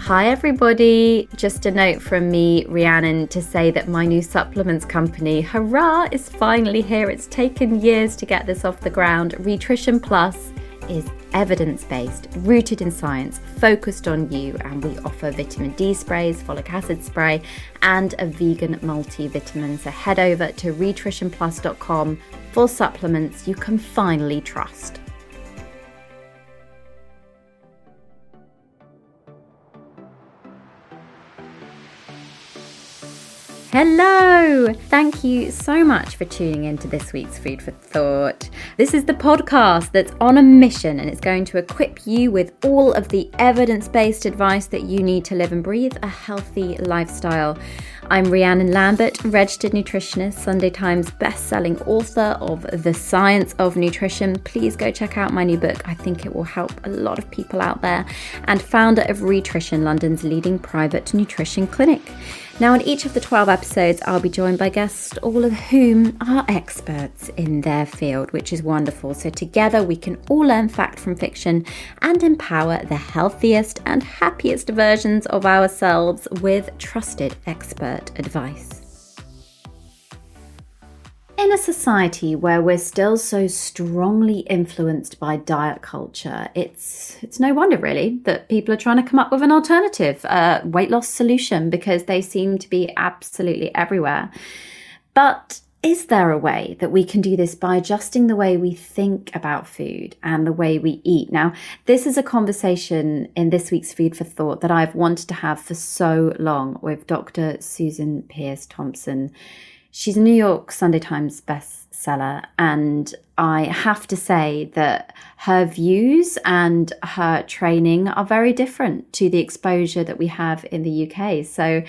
Hi everybody, just a note from me, Rhiannon, to say that my new supplements company, hurrah, is finally here. It's taken years to get this off the ground. Rhitrition Plus is evidence based, rooted in science, focused on you, and we offer vitamin D sprays, folic acid spray, and a vegan multivitamin. So head over to rhitritionplus.com for supplements you can finally trust. Hello! Thank you so much for tuning in to this week's Food for Thought. This is the podcast that's on a mission and it's going to equip you with all of the evidence based advice that you need to live and breathe a healthy lifestyle. I'm Rhiannon Lambert, registered nutritionist, Sunday Times best-selling author of The Science of Nutrition. Please go check out my new book. I think it will help a lot of people out there. And founder of Rhitrition, London's leading private nutrition clinic. Now, in each of the 12 episodes, I'll be joined by guests, all of whom are experts in their field, which is wonderful. So, together, we can all learn fact from fiction and empower the healthiest and happiest versions of ourselves with trusted expert advice. In a society where we're still so strongly influenced by diet culture, it's it's no wonder really that people are trying to come up with an alternative uh, weight loss solution because they seem to be absolutely everywhere. But is there a way that we can do this by adjusting the way we think about food and the way we eat? Now, this is a conversation in this week's Food for Thought that I've wanted to have for so long with Dr. Susan Peirce Thompson. She's a New York Sunday Times bestseller, and I have to say that her views and her training are very different to the exposure that we have in the UK. So,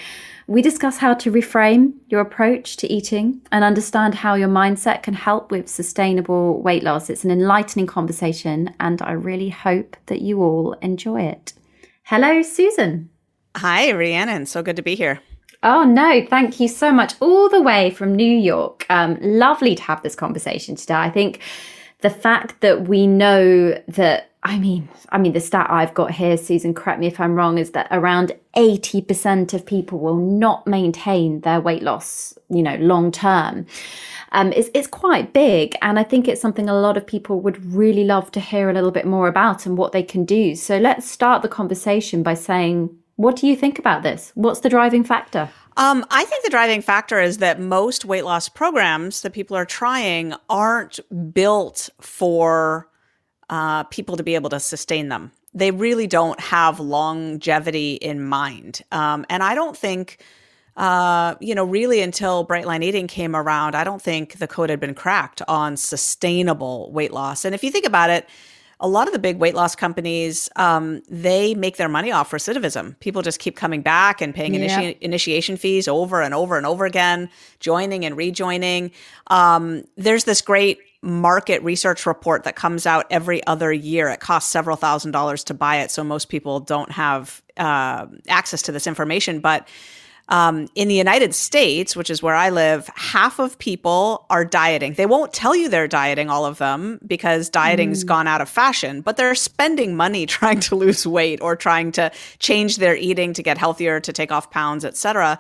we discuss how to reframe your approach to eating and understand how your mindset can help with sustainable weight loss. It's an enlightening conversation, and I really hope that you all enjoy it. Hello, Susan. Hi, Rhiannon. So good to be here. Oh, no, thank you so much. All the way from New York. Um, lovely to have this conversation today. I think the fact that we know that I mean, I mean, the stat I've got here, Susan, correct me if I'm wrong, is that around 80% of people will not maintain their weight loss, you know, long term. Um, it's, it's quite big. And I think it's something a lot of people would really love to hear a little bit more about and what they can do. So let's start the conversation by saying, what do you think about this? What's the driving factor? Um, I think the driving factor is that most weight loss programs that people are trying aren't built for uh, people to be able to sustain them. They really don't have longevity in mind. Um, and I don't think, uh, you know, really until Bright Line Eating came around, I don't think the code had been cracked on sustainable weight loss. And if you think about it, a lot of the big weight loss companies, um, they make their money off recidivism. People just keep coming back and paying yeah. initi- initiation fees over and over and over again, joining and rejoining. Um, there's this great market research report that comes out every other year. It costs several thousand dollars to buy it, so most people don't have uh, access to this information. But um, in the United States, which is where I live, half of people are dieting. They won't tell you they're dieting, all of them, because dieting's mm. gone out of fashion, but they're spending money trying to lose weight or trying to change their eating to get healthier, to take off pounds, etc.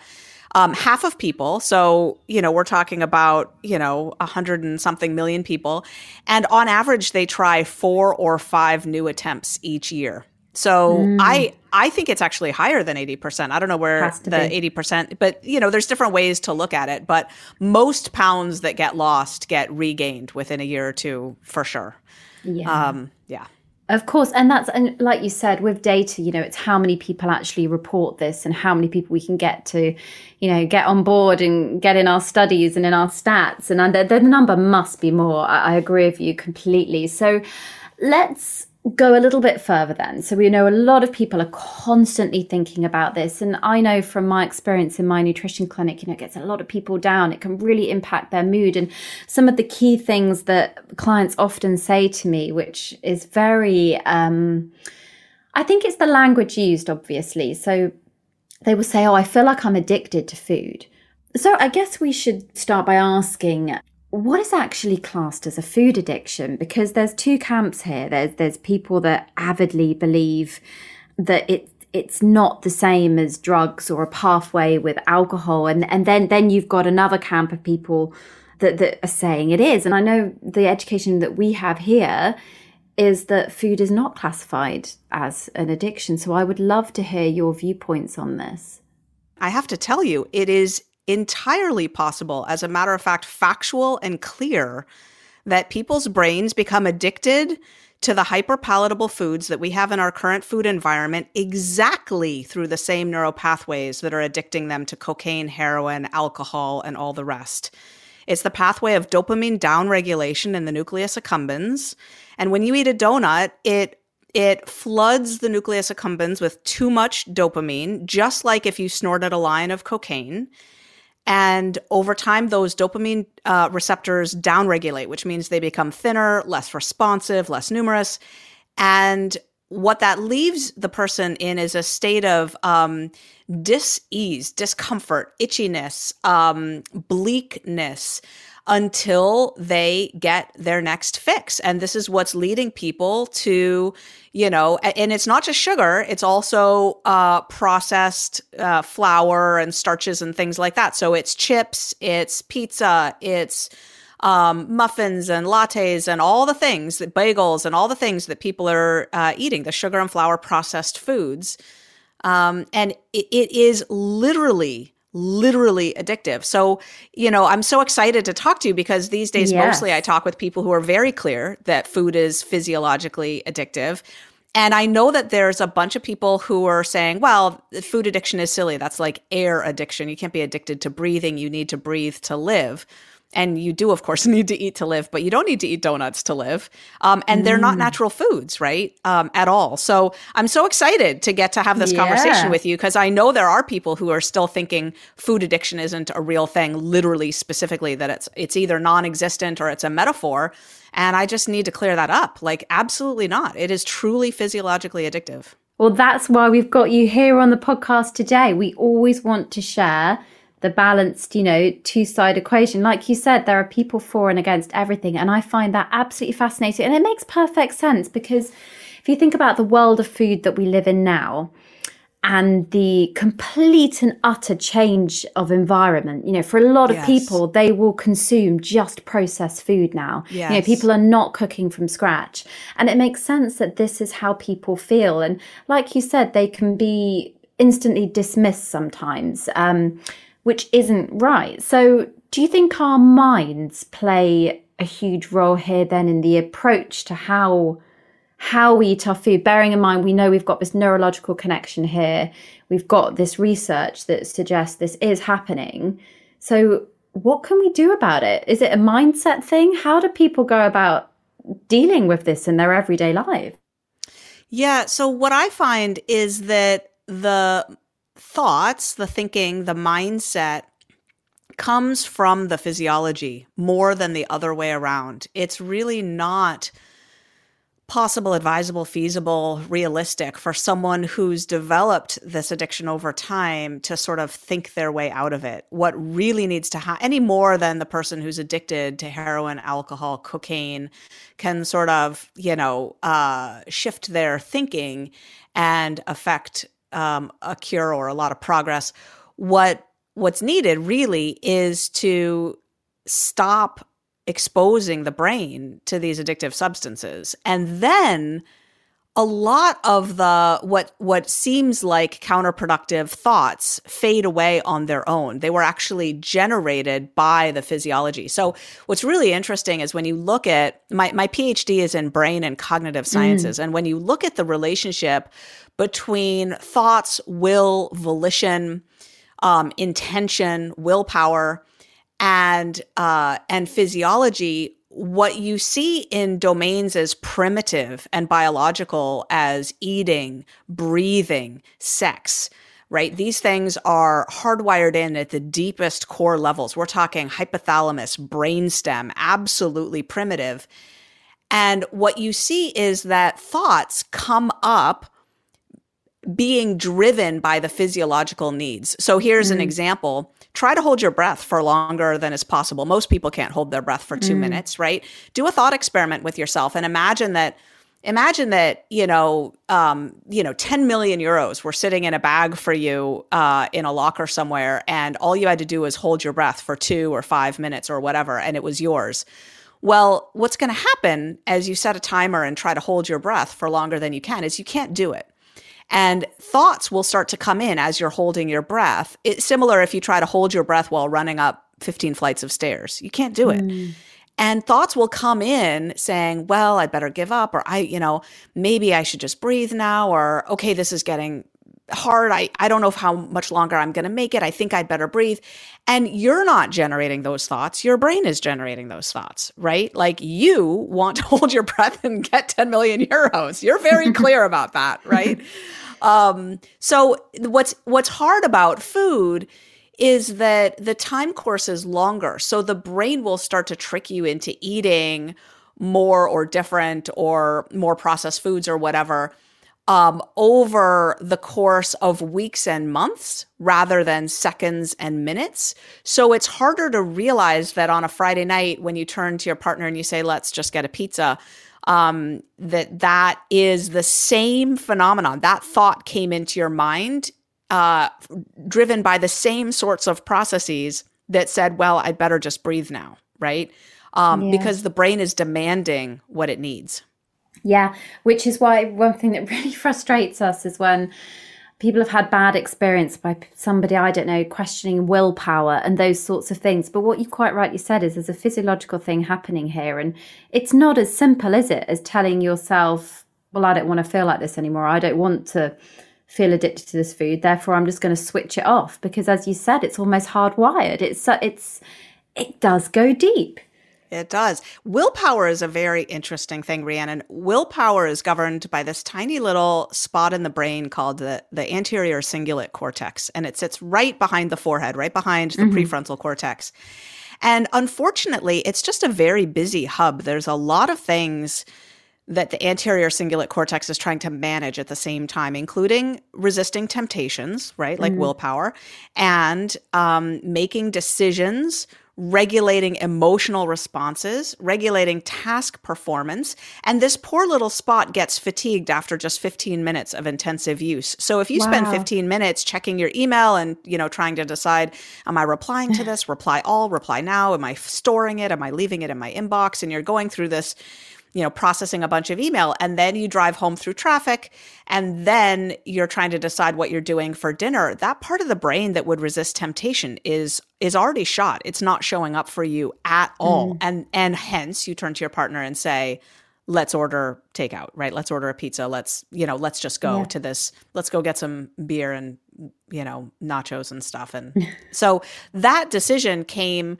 um, half of people. So, you know, we're talking about, you know, a hundred and something million people. And on average, they try four or five new attempts each year. So mm. I I think it's actually higher than 80%. I don't know where the be. 80%, but you know, there's different ways to look at it, but most pounds that get lost get regained within a year or two for sure. Yeah. Um, yeah. Of course, and that's and like you said with data, you know, it's how many people actually report this and how many people we can get to, you know, get on board and get in our studies and in our stats, and the, the number must be more. I, I agree with you completely. So, let's go a little bit further then. So we know a lot of people are constantly thinking about this. And I know from my experience in my nutrition clinic, you know, it gets a lot of people down. It can really impact their mood. And some of the key things that clients often say to me, which is very, um, I think it's the language used, obviously. So they will say, Oh, I feel like I'm addicted to food. So I guess we should start by asking what is actually classed as a food addiction? Because there's two camps here. There's there's people that avidly believe that it it's not the same as drugs or a pathway with alcohol. And and then then you've got another camp of people that that are saying it is. And i know the education that we have here is that food is not classified as an addiction. So i would love to hear your viewpoints on this. I have to tell you, it is entirely possible, as a matter of fact, factual and clear, that people's brains become addicted to the hyperpalatable foods that we have in our current food environment exactly through the same neural pathways that are addicting them to cocaine, heroin, alcohol, and all the rest. It's the pathway of dopamine downregulation in the nucleus accumbens. And when you eat a donut, it it floods the nucleus accumbens with too much dopamine, just like if you snorted a line of cocaine. And over time, those dopamine uh, receptors downregulate, which means they become thinner, less responsive, less numerous. And what that leaves the person in is a state of um, dis-ease, discomfort, itchiness, um, bleakness, until they get their next fix. And this is what's leading people to, you know, and it's not just sugar, it's also uh, processed uh, flour and starches and things like that. So it's chips, it's pizza, it's um, muffins and lattes and all the things that bagels and all the things that people are uh, eating, the sugar and flour processed foods. Um, and it, it is literally literally addictive. So, you know, I'm so excited to talk to you because these days yes. mostly I talk with people who are very clear that food is physiologically addictive. And I know that there's a bunch of people who are saying, well, food addiction is silly. That's like air addiction. You can't be addicted to breathing. You need to breathe to live and you do of course need to eat to live but you don't need to eat donuts to live. Um, and mm. they're not mm. natural foods right? Um, at all. So i'm so excited to get to have this yeah. conversation with you because i know there are people who are still thinking food addiction isn't a real thing literally specifically that it's it's either non-existent or it's a metaphor. And i just need to clear that up. Like absolutely not. It is truly physiologically addictive. Well that's why we've got you here on the podcast today. We always want to share the balanced, you know, two side equation. Like you said, there are people for and against everything. And I find that absolutely fascinating. And it makes perfect sense because if you think about the world of food that we live in now, and the complete and utter change of environment. You know, for a lot of yes. people, they will consume just processed food now. Yes. You know, people are not cooking from scratch. And it makes sense that this is how people feel. And like you said, they can be instantly dismissed sometimes. Um, which isn't right. So, do you think our minds play a huge role here then in the approach to how how we eat our food? Bearing in mind we know we've got this neurological connection here we've got this research that suggests this is happening. So what can we do about it? Is it a mindset thing? How do people go about dealing with this in their everyday life? Yeah so what i find is that the thoughts, the thinking, the mindset comes from the physiology more than the other way around. It's really not possible, advisable, feasible, realistic for someone who's developed this addiction over time to sort of think their way out of it. What really needs to happen, any more than the person who's addicted to heroin, alcohol, cocaine, can sort of, you know, uh, shift their thinking and affect um, a cure or a lot of progress. What what's needed really is to stop exposing the brain to these addictive substances and then a lot of the what what seems like counterproductive thoughts fade away on their own they were actually generated by the physiology so what's really interesting is when you look at my, my phd is in brain and cognitive sciences mm. and when you look at the relationship between thoughts will volition um, intention willpower and uh, and physiology, what you see in domains as primitive and biological as eating, breathing, sex, right? These things are hardwired in at the deepest core levels. We're talking hypothalamus, brainstem, absolutely primitive. And what you see is that thoughts come up being driven by the physiological needs. So here's mm. an example try to hold your breath for longer than is possible. Most people can't hold their breath for two mm. minutes, right? Do a thought experiment with yourself and imagine that imagine that you know um, you know 10 million euros were sitting in a bag for you uh, in a locker somewhere and all you had to do was hold your breath for two or five minutes or whatever and it was yours well what's going to happen as you set a timer and try to hold your breath for longer than you can is you can't do it and thoughts will start to come in as you're holding your breath. It's similar if you try to hold your breath while running up 15 flights of stairs. You can't do it. Mm. And thoughts will come in saying, well, I'd better give up, or I, you know, maybe I should just breathe now, or okay, this is getting hard. I, I don't know how much longer I'm going to make it. I think I'd better breathe. And you're not generating those thoughts. Your brain is generating those thoughts, right? Like you want to hold your breath and get 10 million euros. You're very clear about that, right? Um, so what's what's hard about food is that the time course is longer. So the brain will start to trick you into eating more or different or more processed foods or whatever um, over the course of weeks and months rather than seconds and minutes. So it's harder to realize that on a Friday night when you turn to your partner and you say, let's just get a pizza um, that that is the same phenomenon. That thought came into your mind, uh, driven by the same sorts of processes that said, "Well, I better just breathe now," right? Um, yeah. Because the brain is demanding what it needs. Yeah, which is why one thing that really frustrates us is when people have had bad experience by somebody i don't know questioning willpower and those sorts of things. But what you quite rightly said is there's a physiological thing happening here and it's not as simple is it as telling yourself well i don't want to feel like this anymore. I don't want to feel addicted to this food. Therefore i'm just going to switch it off. Because as you said it's almost hardwired. It's uh, it's it does go deep it does. Willpower is a very interesting thing, Rhiannon. Willpower is governed by this tiny little spot in the brain called the, the anterior cingulate cortex, and it sits right behind the forehead, right behind the mm-hmm. prefrontal cortex. And unfortunately, it's just a very busy hub. There's a lot of things that the anterior cingulate cortex is trying to manage at the same time, including resisting temptations, right, like mm-hmm. willpower, and um, making decisions regulating emotional responses, regulating task performance, and this poor little spot gets fatigued after just 15 minutes of intensive use. So if you wow. spend 15 minutes checking your email and, you know, trying to decide am I replying to this, reply all, reply now, am I storing it, am I leaving it in my inbox and you're going through this you know, processing a bunch of email and then you drive home through traffic and then you're trying to decide what you're doing for dinner. That part of the brain that would resist temptation is is already shot. It's not showing up for you at all. Mm. And and hence you turn to your partner and say, let's order takeout, right? Let's order a pizza. Let's, you know, let's just go yeah. to this. Let's go get some beer and, you know, nachos and stuff. And so that decision came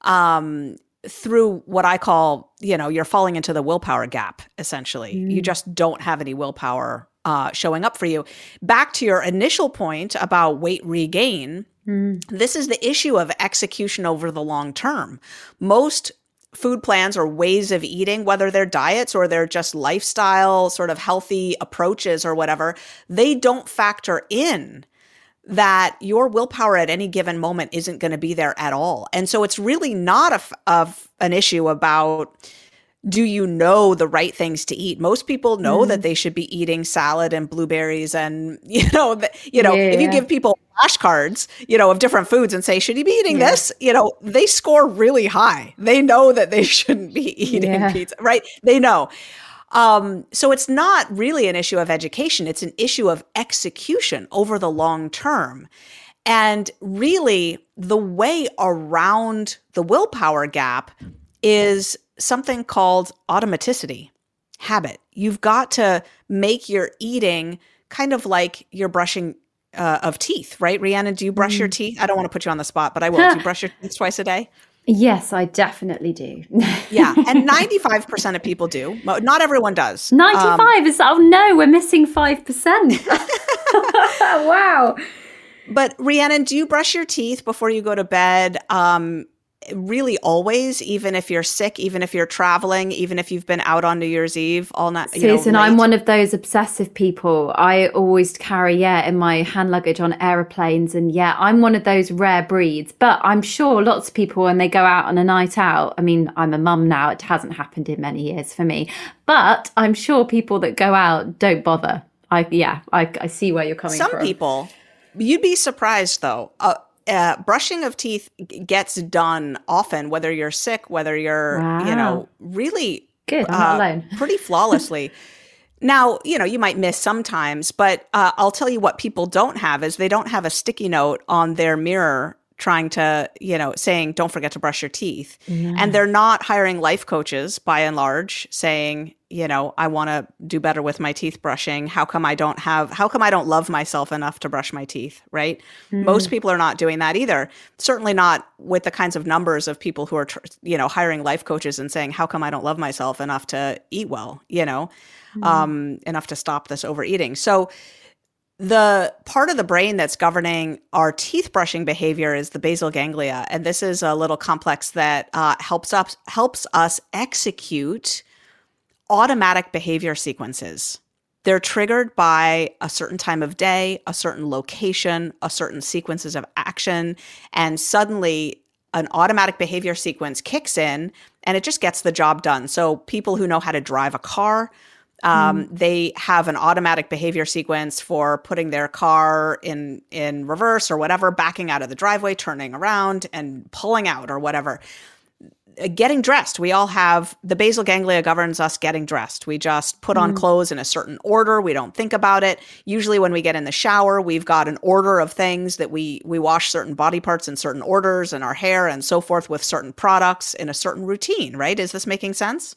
um through what I call, you know, you're falling into the willpower gap, essentially. Mm. You just don't have any willpower uh, showing up for you. Back to your initial point about weight regain, mm. this is the issue of execution over the long term. Most food plans or ways of eating, whether they're diets or they're just lifestyle, sort of healthy approaches or whatever, they don't factor in that your willpower at any given moment isn't going to be there at all. And so it's really not a, of an issue about do you know the right things to eat? Most people know Mm. that they should be eating salad and blueberries, and you know, the, you know, Yeah, if you yeah. give people flashcards, you know, of different foods and say, should you be eating Yeah. this? You know, they score really high. They know that they shouldn't be eating pizza, right? They know. Um, so it's not really an issue of education; it's an issue of execution over the long term. And really, the way around the willpower gap is something called automaticity, habit. You've got to make your eating kind of like your brushing uh, of teeth, right? Rhiannon, do you brush your teeth? I don't want to put you on the spot, but I will. do you brush your teeth twice a day? Yes, I definitely do. Yeah. And 95% of people do. Not everyone does. 95 is, oh no, we're missing 5%. wow. But Rhiannon, do you brush your teeth before you go to bed? Um, really always, even if you're sick, even if you're traveling, even if you've been out on New Year's Eve all night. You know, Susan, I'm one of those obsessive people. I always carry, yeah, in my hand luggage on aeroplanes. And yeah, I'm one of those rare breeds. But I'm sure lots of people, when they go out on a night out, I mean, I'm a mum now. It hasn't happened in many years for me. But I'm sure people that go out don't bother. I, yeah, I, I see where you're coming Some from. Some people, you'd be surprised though. Uh, uh, brushing of teeth gets done often, whether you're sick, whether you're, you know, really Good, uh, pretty flawlessly. Now, you know, you might miss sometimes, but uh, I'll tell you what people don't have is they don't have a sticky note on their mirror trying to, you know, saying, don't forget to brush your teeth. And they're not hiring life coaches by and large saying, you know, I want to do better with my teeth brushing. How come I don't have, how come I don't love myself enough to brush my teeth? Right. Most people are not doing that either. Certainly not with the kinds of numbers of people who are, you know, hiring life coaches and saying, how come I don't love myself enough to eat well, you know, um, enough to stop this overeating. So, the part of the brain that's governing our teeth brushing behavior is the basal ganglia, and this is a little complex that uh, helps us helps us execute automatic behavior sequences. They're triggered by a certain time of day, a certain location, a certain sequences of action, and suddenly an automatic behavior sequence kicks in and it just gets the job done. So people who know how to drive a car, um, they have an automatic behavior sequence for putting their car in in reverse or whatever, backing out of the driveway, turning around, and pulling out or whatever uh, getting dressed. We all have the basal ganglia governs us getting dressed. We just put on clothes in a certain order. We don't think about it. Usually when we get in the shower, we've got an order of things that we we wash certain body parts in certain orders and our hair and so forth with certain products in a certain routine, right? Is this making sense?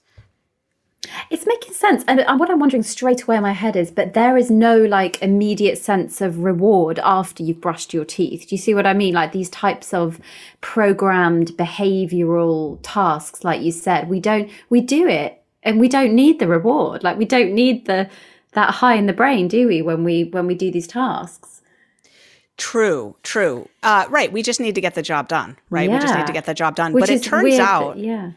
It's making sense. And what I'm wondering straight away in my head is, but there is no like immediate sense of reward after you've brushed your teeth. Do you see what I mean? Like these types of programmed behavioral tasks, like you said, we don't, we do it and we don't need the reward. Like we don't need the, that high in the brain, do we, when we, when we do these tasks? True, true. Uh, right. We just need to get the job done, right? We just need to get the job done. Which but it turns weird out, yeah,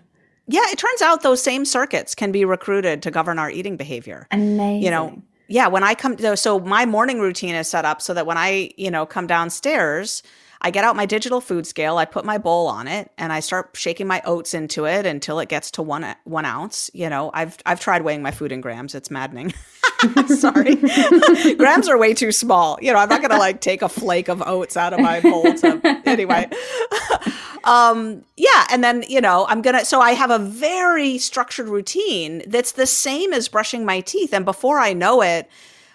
yeah, it turns out those same circuits can be recruited to govern our eating behavior. amazing. you know yeah when i come so my morning routine is set up so that when i you know come downstairs i get out my digital food scale i put my bowl on it and i start shaking my oats into it until it gets to one one ounce. You know i've i've tried weighing my food in grams. It's maddening. Sorry. Grams are way too small. You know i'm not gonna like take a flake of oats out of my bowl to anyway um yeah and then you know i'm gonna so i have a very structured routine that's the same as brushing my teeth and before i know it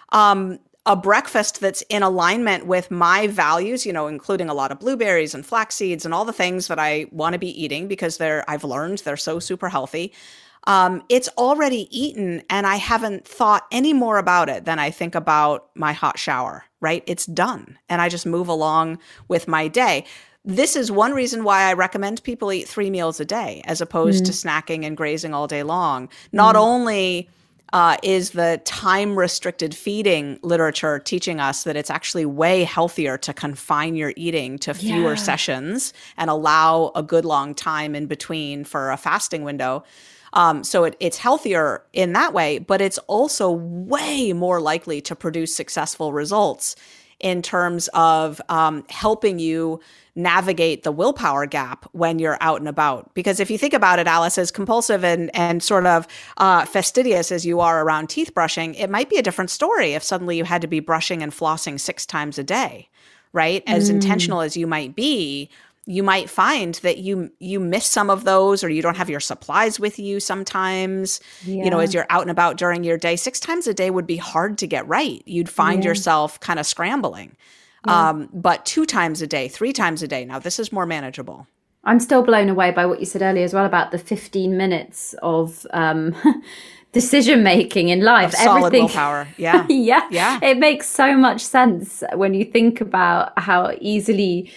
um a breakfast that's in alignment with my values you know including a lot of blueberries and flax seeds and all the things that i want to be eating because they're i've learned they're so super healthy um, it's already eaten and I haven't thought any more about it than I think about my hot shower, right? It's done. And I just move along with my day. This is one reason why I recommend people eat three meals a day as opposed to snacking and grazing all day long. Not only uh, is the time restricted feeding literature teaching us that it's actually way healthier to confine your eating to fewer Yeah. sessions and allow a good long time in between for a fasting window. Um, so it, it's healthier in that way, but it's also way more likely to produce successful results in terms of um, helping you navigate the willpower gap when you're out and about. Because if you think about it, Alice, as compulsive and, and sort of uh, fastidious as you are around teeth brushing, it might be a different story if suddenly you had to be brushing and flossing six times a day, right? As mm. intentional as you might be, you might find that you you miss some of those or you don't have your supplies with you sometimes yeah. you know as you're out and about during your day six times a day would be hard to get right you'd find yeah. yourself kind of scrambling yeah. um, but two times a day three times a day now this is more manageable i'm still blown away by what you said earlier as well about the 15 minutes of um, decision making in life. solid Everything. willpower. Yeah. yeah. Yeah. It makes so much sense when you think about how easily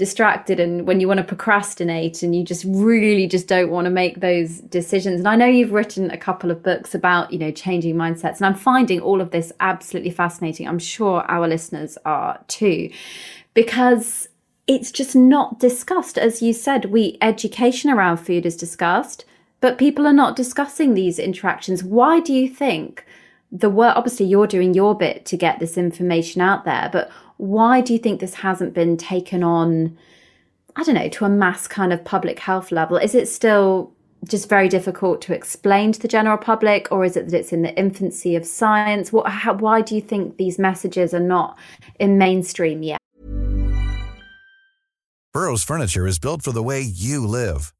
distracted and when you want to procrastinate and you just really just don't want to make those decisions. And i know you've written a couple of books about you know changing mindsets and i'm finding all of this absolutely fascinating. I'm sure our listeners are too because it's just not discussed. As you said we education around food is discussed but people are not discussing these interactions. Why do you think the work obviously you're doing your bit to get this information out there but why do you think this hasn't been taken on i don't know to a mass kind of public health level? Is it still just very difficult to explain to the general public or is it that it's in the infancy of science? What how, why do you think these messages are not in mainstream yet? Burrow's furniture is built for the way you live.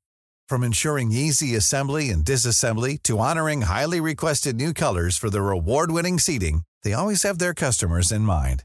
From ensuring easy assembly and disassembly to honoring highly requested new colors for their award-winning seating they always have their customers in mind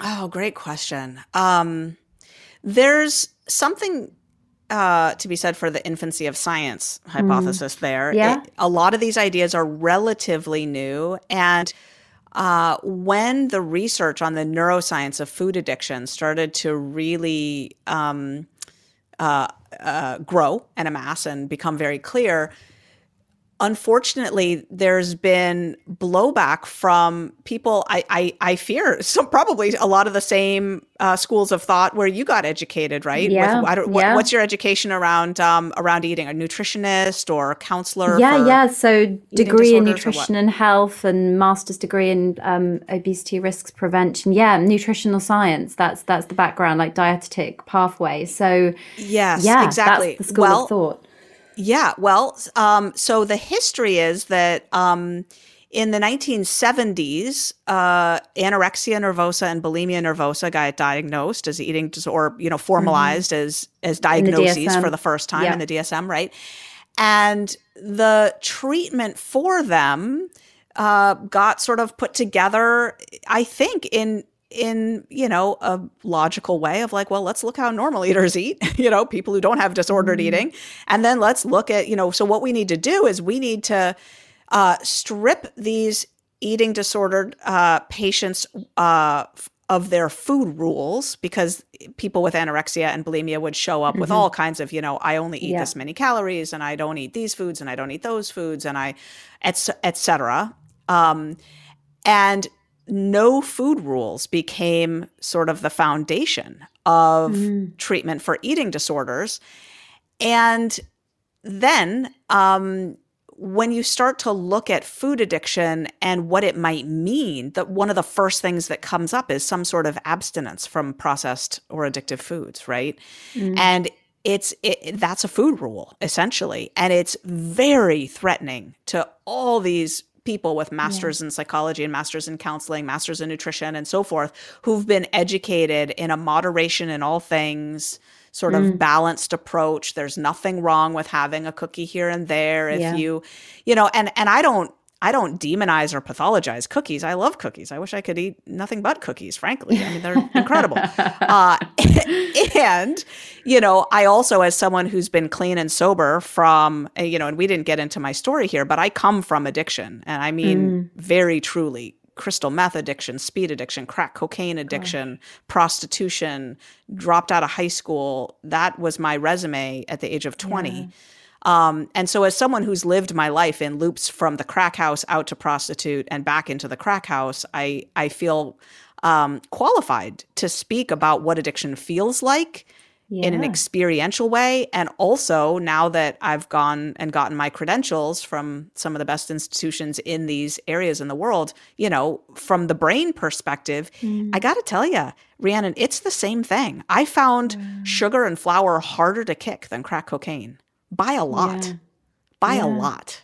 Oh, great question. Um, there's something uh, to be said for the infancy of science hypothesis mm. there. Yeah. It, a lot of these ideas are relatively new. And uh, when the research on the neuroscience of food addiction started to really um, uh, uh grow and amass and become very clear, unfortunately there's been blowback from people i i, I fear some probably a lot of the same uh, schools of thought where you got educated right? Yeah, With, yeah. what's your education around um, around eating? A nutritionist or a counselor yeah yeah. So degree in nutrition and health and master's degree in um, obesity risks prevention. Yeah nutritional science. That's that's the background like dietetic pathway. So yes yeah exactly. that's the school well, of thought yeah, well, um, so the history is that um, in the 1970s, uh, anorexia nervosa and bulimia nervosa got diagnosed as eating disorder, or you know, formalized mm-hmm. as as diagnoses the for the first time in the DSM, right? And the treatment for them uh, got sort of put together, I think, in in you know a logical way of like well let's look how normal eaters eat you know people who don't have disordered mm-hmm. eating and then let's look at you know so what we need to do is we need to uh, strip these eating disordered uh, patients uh, of their food rules because people with anorexia and bulimia would show up mm-hmm. with all kinds of you know i only eat yeah. this many calories and i don't eat these foods and i don't eat those foods and i etc et um, and no food rules became sort of the foundation of mm. treatment for eating disorders. And then um, when you start to look at food addiction and what it might mean, that one of the first things that comes up is some sort of abstinence from processed or addictive foods, right? Mm. And it's it, that's a food rule essentially, and it's very threatening to all these people with masters yeah. in psychology and masters in counseling, masters in nutrition, and so forth, who've been educated in a moderation in all things sort of mm. balanced approach. There's nothing wrong with having a cookie here and there if yeah. you, you know, and and I don't I don't demonize or pathologize cookies. I love cookies. I wish I could eat nothing but cookies, frankly. I mean, they're incredible. Uh, and, you know, I also, as someone who's been clean and sober from, uh, you know, and we didn't get into my story here, but I come from addiction. And I mean, mm. very truly crystal meth addiction, speed addiction, crack cocaine addiction, prostitution, dropped out of high school. That was my resume at the age of 20. Yeah. Um, and so, as someone who's lived my life in loops from the crack house out to prostitute and back into the crack house, I I feel um, qualified to speak about what addiction feels like yeah. in an experiential way. And also, now that I've gone and gotten my credentials from some of the best institutions in these areas in the world, you know, from the brain perspective, mm. I got to tell you, Rhiannon, it's the same thing. I found mm. sugar and flour harder to kick than crack cocaine by a lot, yeah. by yeah. a lot.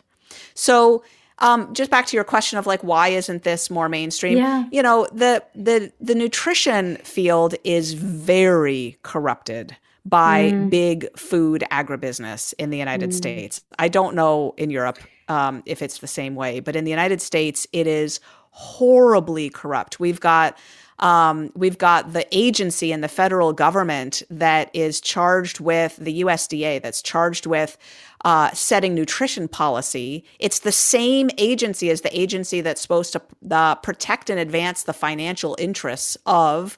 So, um, just back to your question of like why isn't this more mainstream yeah. you know the the the nutrition field is very corrupted by mm. big food agribusiness in the united mm. states i don't know in europe um, if it's the same way but in the united states it is horribly corrupt we've got um, we've got the agency in the federal government that is charged with the USDA, that's charged with uh, setting nutrition policy. It's the same agency as the agency that's supposed to uh, protect and advance the financial interests of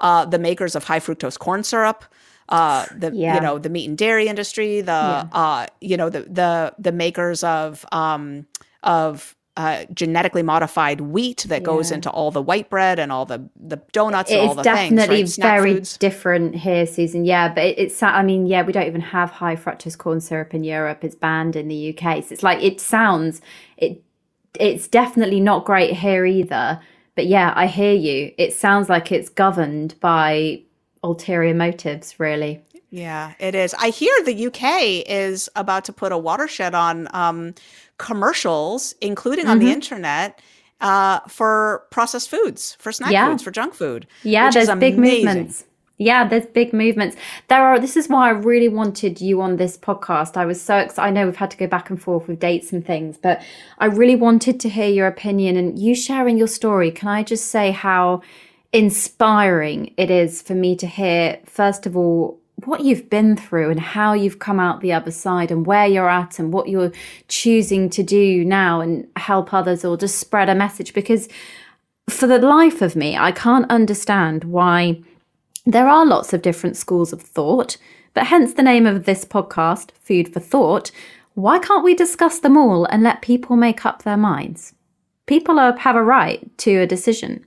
uh, the makers of high fructose corn syrup. Uh, the yeah. you know the meat and dairy industry, the yeah. uh, you know the the the makers of um, of uh, genetically modified wheat that yeah. goes into all the white bread and all the the donuts and all the definitely things. Right? very different here, Susan. Yeah, but it, it's I mean, yeah, we don't even have high fructose corn syrup in Europe. It's banned in the UK. So it's like it sounds it. It's definitely not great here either. But yeah, I hear you. It sounds like it's governed by ulterior motives, really. Yeah, it is. I hear the UK is about to put a watershed on um, commercials, including mm-hmm. on the mm-hmm. internet, uh, for processed foods, for snack yeah. foods, for junk food. Yeah, there's big movements. Yeah, there's big movements. There are. This is why I really wanted you on this podcast. I was so excited. I know we've had to go back and forth with dates and things, but I really wanted to hear your opinion and you sharing your story. Can I just say how inspiring it is for me to hear, first of all, what you've been through and how you've come out the other side and where you're at and what you're choosing to do now and help others or just spread a message. Because for the life of me I can't understand why there are lots of different schools of thought but hence the name of this podcast food for thought. Why can't we discuss them all and let people make up their minds? People have a right to a decision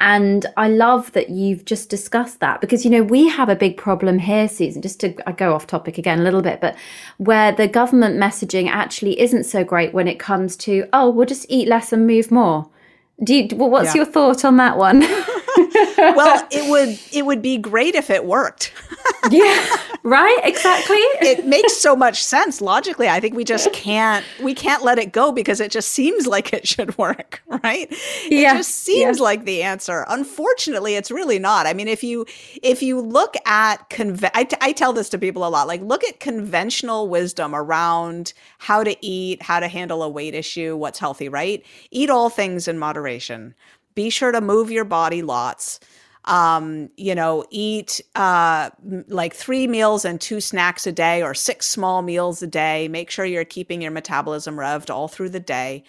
and I love that you've just discussed that because, you know, we have a big problem here, Susan, just to I go off topic again a little bit, but where the government messaging actually isn't so great when it comes to, oh, we'll just eat less and move more. Do you, well, what's yeah. your thought on that one? well, it would it would be great if it worked. yeah, right? Exactly. it makes so much sense logically. I think we just can't we can't let it go because it just seems like it should work, right? Yeah. It just seems yeah. like the answer. Unfortunately, it's really not. I mean, if you if you look at conve- I, t- I tell this to people a lot. Like look at conventional wisdom around how to eat, how to handle a weight issue, what's healthy, right? Eat all things in moderation be sure to move your body lots um, you know, eat uh, like three meals and two snacks a day or six small meals a day. Make sure you're keeping your metabolism revved all through the day.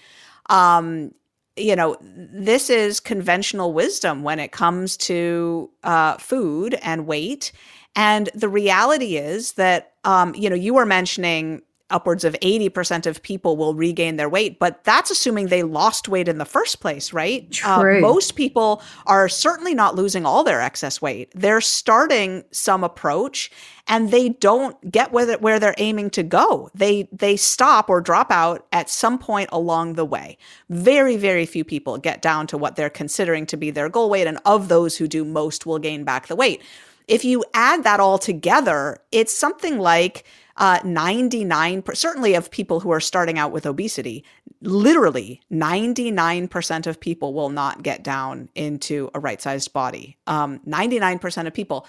Um, you know, this is conventional wisdom when it comes to uh, food and weight. And the reality is that, um, you know, you were mentioning upwards of 80% of people will regain their weight, but that's assuming they lost weight in the first place, right? True. Uh, most people are certainly not losing all their excess weight. They're starting some approach and they don't get where, where they're aiming to go. They they stop or drop out at some point along the way. Very very few people get down to what they're considering to be their goal weight and of those who do most will gain back the weight. If you add that all together, it's something like uh, 99, certainly of people who are starting out with obesity, literally 99% of people will not get down into a right sized body. Um, 99% of people.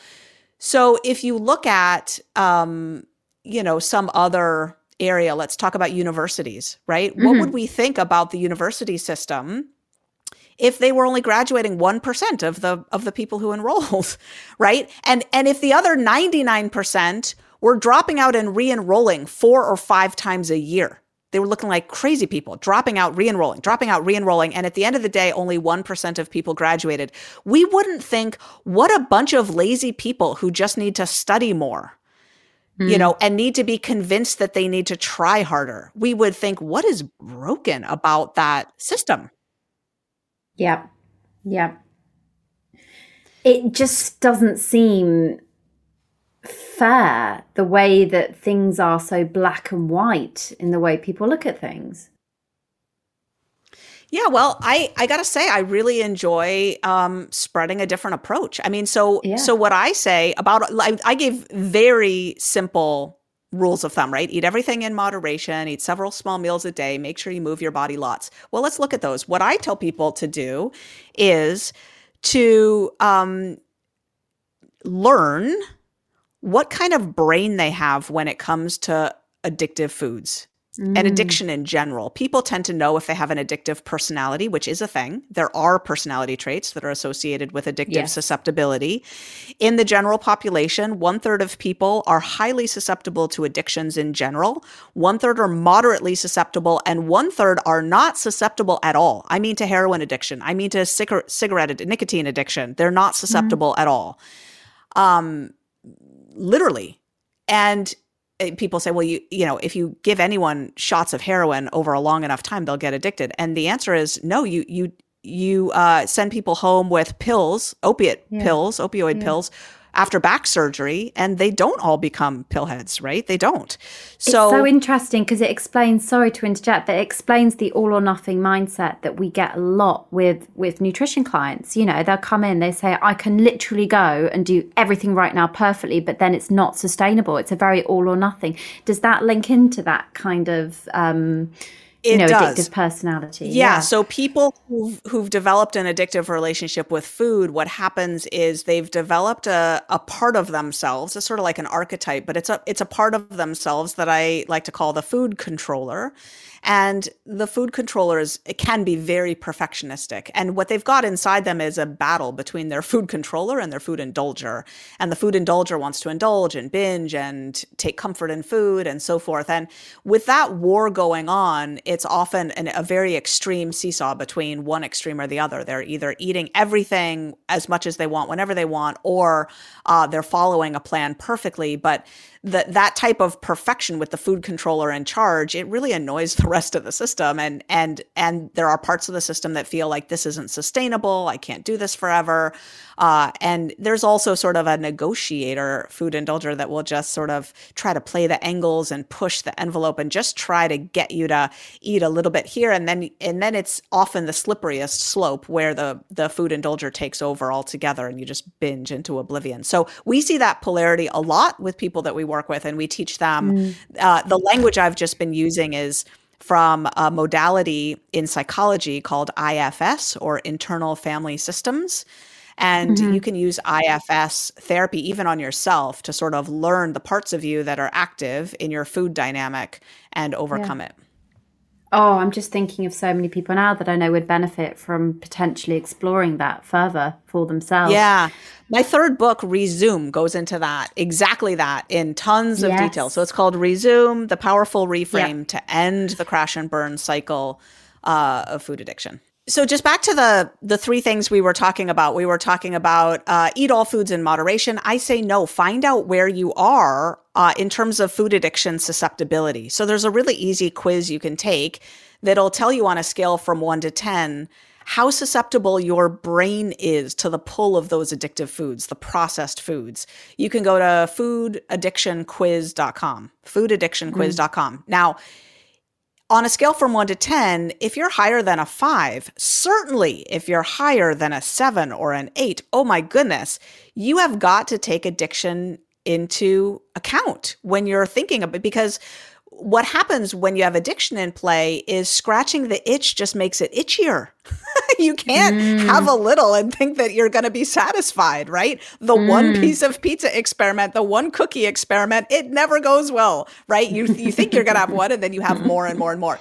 So if you look at, um, you know, some other area, let's talk about universities, right? Mm-hmm. What would we think about the university system? if they were only graduating 1% of the of the people who enrolled, right? And and if the other 99% were dropping out and re-enrolling four or five times a year. They were looking like crazy people, dropping out, re enrolling, dropping out, re enrolling. And at the end of the day, only 1% of people graduated. We wouldn't think, what a bunch of lazy people who just need to study more, you hmm. know, and need to be convinced that they need to try harder. We would think, what is broken about that system? Yeah. Yeah. It just doesn't seem fair the way that things are so black and white in the way people look at things. Yeah, well, I I gotta say, I really enjoy um, spreading a different approach. I mean, so yeah. so what I say about I, I give very simple rules of thumb, right? Eat everything in moderation, eat several small meals a day, make sure you move your body lots. Well, let's look at those. What I tell people to do is to um, learn what kind of brain they have when it comes to addictive foods mm. and addiction in general. People tend to know if they have an addictive personality, which is a thing. There are personality traits that are associated with addictive yes. susceptibility. In the general population, one third of people are highly susceptible to addictions in general, one third are moderately susceptible, and one third are not susceptible at all. I mean to heroin addiction, I mean to cigarette, nicotine addiction. They're not mm-hmm. susceptible mm. at all. Um, literally. And eh, people say, well, you you know, if you give anyone shots of heroin over a long enough time, they'll get addicted. And the answer is no. You you you uh, send people home with pills, opiate yeah. pills, opioid yeah. pills after back surgery and they don't all become pillheads, right? They don't. So It's so interesting because it explains sorry to interject, but it explains the all or nothing mindset that we get a lot with with nutrition clients. You know, they'll come in, they say, I can literally go and do everything right now perfectly, but then it's not sustainable. It's a very all or nothing. Does that link into that kind of um it you know, does. addictive personality. Yeah, yeah. So people who've, who've, developed an addictive relationship with food, what happens is they've developed a, a part of themselves. It's sort of like an archetype, but it's a it's a part of themselves that I like to call the food controller. And the food controllers can be very perfectionistic. And what they've got inside them is a battle between their food controller and their food indulger. And the food indulger wants to indulge and binge and take comfort in food and so forth. And with that war going on, it's often an, a very extreme seesaw between one extreme or the other. They're either eating everything as much as they want whenever they want, or uh, they're following a plan perfectly. But that that type of perfection with the food controller in charge, it really annoys the rest of the system. And and and there are parts of the system that feel like this isn't sustainable. I can't do this forever. Uh, and there's also sort of a negotiator food indulger that will just sort of try to play the angles and push the envelope and just try to get you to eat a little bit here. And then and then it's often the slipperiest slope where the the food indulger takes over altogether and you just binge into oblivion. So we see that polarity a lot with people that we work with, and we teach them. Mm. Uh, the language I've just been using is from a modality in psychology called IFS or internal family systems. And mm-hmm. you can use IFS therapy even on yourself to sort of learn the parts of you that are active in your food dynamic and overcome yeah. it. Oh, I'm just thinking of so many people now that I know would benefit from potentially exploring that further for themselves. Yeah. My third book, Rezoom, goes into that, exactly that, in tons of yes. detail. So it's called Rezoom The Powerful Reframe to End the Crash and Burn Cycle uh, of Food Addiction. So just back to the the three things we were talking about. We were talking about uh, eat all foods in moderation. I say no. Find out where you are uh, in terms of food addiction susceptibility. So there's a really easy quiz you can take that'll tell you on a scale from one to 10 how susceptible your brain is to the pull of those addictive foods, the processed foods. You can go to foodaddictionquiz.com, foodaddictionquiz.com. Mm. Now, on a scale from one to 10, if you're higher than a five, certainly if you're higher than a seven or an eight, oh my goodness, you have got to take addiction into account when you're thinking of it because what happens when you have addiction in play is scratching the itch just makes it itchier. you can't mm. have a little and think that you're going to be satisfied, right? The mm. one piece of pizza experiment, the one cookie experiment, it never goes well, right? You you think you're going to have one and then you have more and more and more.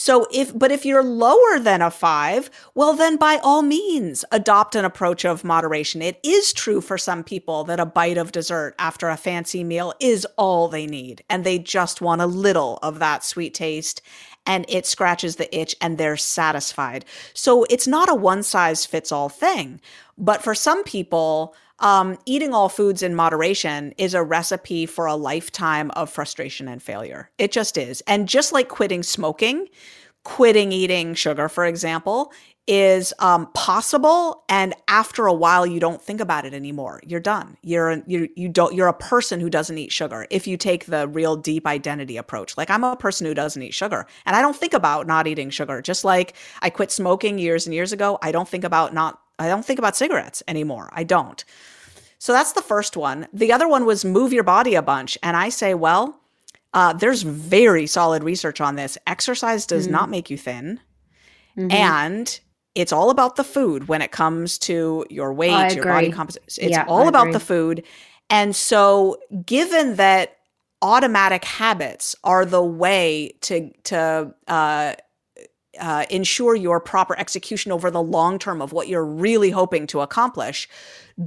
So if, but if you're lower than a five, well, then by all means, adopt an approach of moderation. It is true for some people that a bite of dessert after a fancy meal is all they need, and they just want a little of that sweet taste and it scratches the itch and they're satisfied. So it's not a one size fits all thing. But for some people, um, eating all foods in moderation is a recipe for a lifetime of frustration and failure. It just is. And just like quitting smoking, quitting eating sugar, for example, is um, possible. And after a while, you don't think about it anymore. You're done. You're you you don't. You're a person who doesn't eat sugar. If you take the real deep identity approach, like I'm a person who doesn't eat sugar, and I don't think about not eating sugar. Just like I quit smoking years and years ago, I don't think about not I don't think about cigarettes anymore. I don't. So that's the first one. The other one was move your body a bunch. And I say, well, uh, there's very solid research on this. Exercise does mm-hmm. not make you thin. Mm-hmm. And it's all about the food when it comes to your weight, your body composition. It's yeah, all I about agree. the food. And so, given that automatic habits are the way to to uh, uh, ensure your proper execution over the long term of what you're really hoping to accomplish,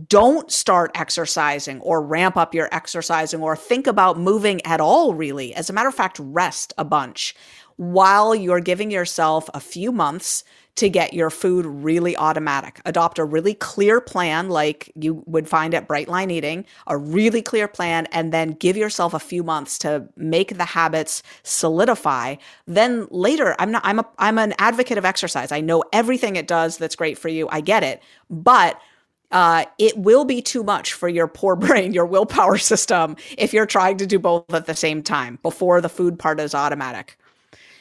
don't start exercising or ramp up your exercising or think about moving at all, really. As a matter of fact, rest a bunch while you're giving yourself a few months to get your food really automatic. Adopt a really clear plan, like you would find at Brightline Eating, a really clear plan, and then give yourself a few months to make the habits solidify. Then later, I'm not, I'm a, I'm an advocate of exercise. I know everything it does that's great for you. I get it. But uh, it will be too much for your poor brain, your willpower system, if you're trying to do both at the same time before the food part is automatic.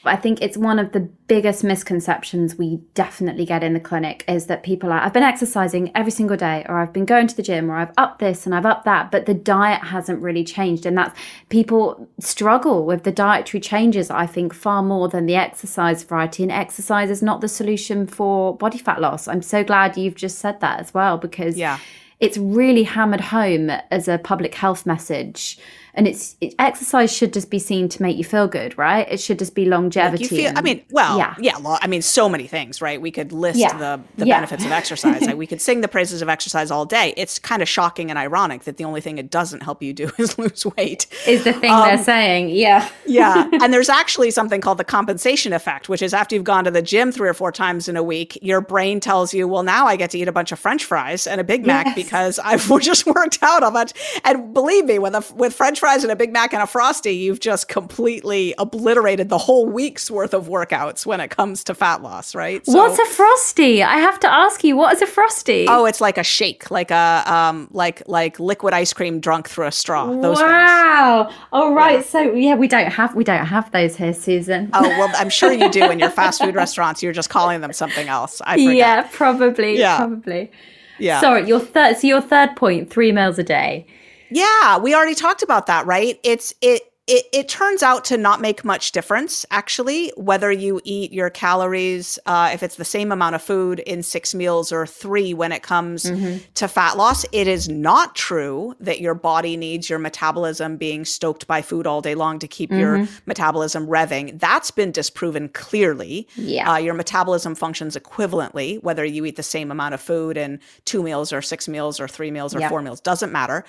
I think it's one of the biggest misconceptions we definitely get in the clinic is that people are, I've been exercising every single day, or I've been going to the gym, or I've upped this and I've upped that, but the diet hasn't really changed. And that's people struggle with the dietary changes, I think, far more than the exercise variety. And exercise is not the solution for body fat loss. I'm so glad you've just said that as well, because yeah. it's really hammered home as a public health message and it's it, exercise should just be seen to make you feel good, right? It should just be longevity. Like feel, and, I mean, well, yeah, yeah. I mean, so many things, right? We could list yeah. the the yeah. benefits of exercise. like we could sing the praises of exercise all day. It's kind of shocking and ironic that the only thing it doesn't help you do is lose weight. Is the thing um, they're saying? Yeah, yeah. And there's actually something called the compensation effect, which is after you've gone to the gym three or four times in a week, your brain tells you, well, now I get to eat a bunch of French fries and a Big Mac yes. because I've just worked out a bunch. And believe me, with a with French fries and a Big Mac and a Frosty, you've just completely obliterated the whole week's worth of workouts when it comes to fat loss, right? So, What's a Frosty? I have to ask you, what is a Frosty? Oh, it's like a shake, like a um, like like liquid ice cream drunk through a straw. Those wow. Things. All right. Yeah. So yeah, we don't have we don't have those here, Susan. oh well, I'm sure you do in your fast food restaurants. You're just calling them something else. I forget. Yeah, probably. Yeah. probably. Yeah. Sorry, your third. So your third point: three meals a day. Yeah, we already talked about that, right? It's it it, it turns out to not make much difference, actually, whether you eat your calories, uh, if it's the same amount of food in six meals or three when it comes mm-hmm. to fat loss. It is not true that your body needs your metabolism being stoked by food all day long to keep mm-hmm. your metabolism revving. That's been disproven clearly. Yeah. Uh, your metabolism functions equivalently, whether you eat the same amount of food in two meals or six meals or three meals or yep. four meals, doesn't matter.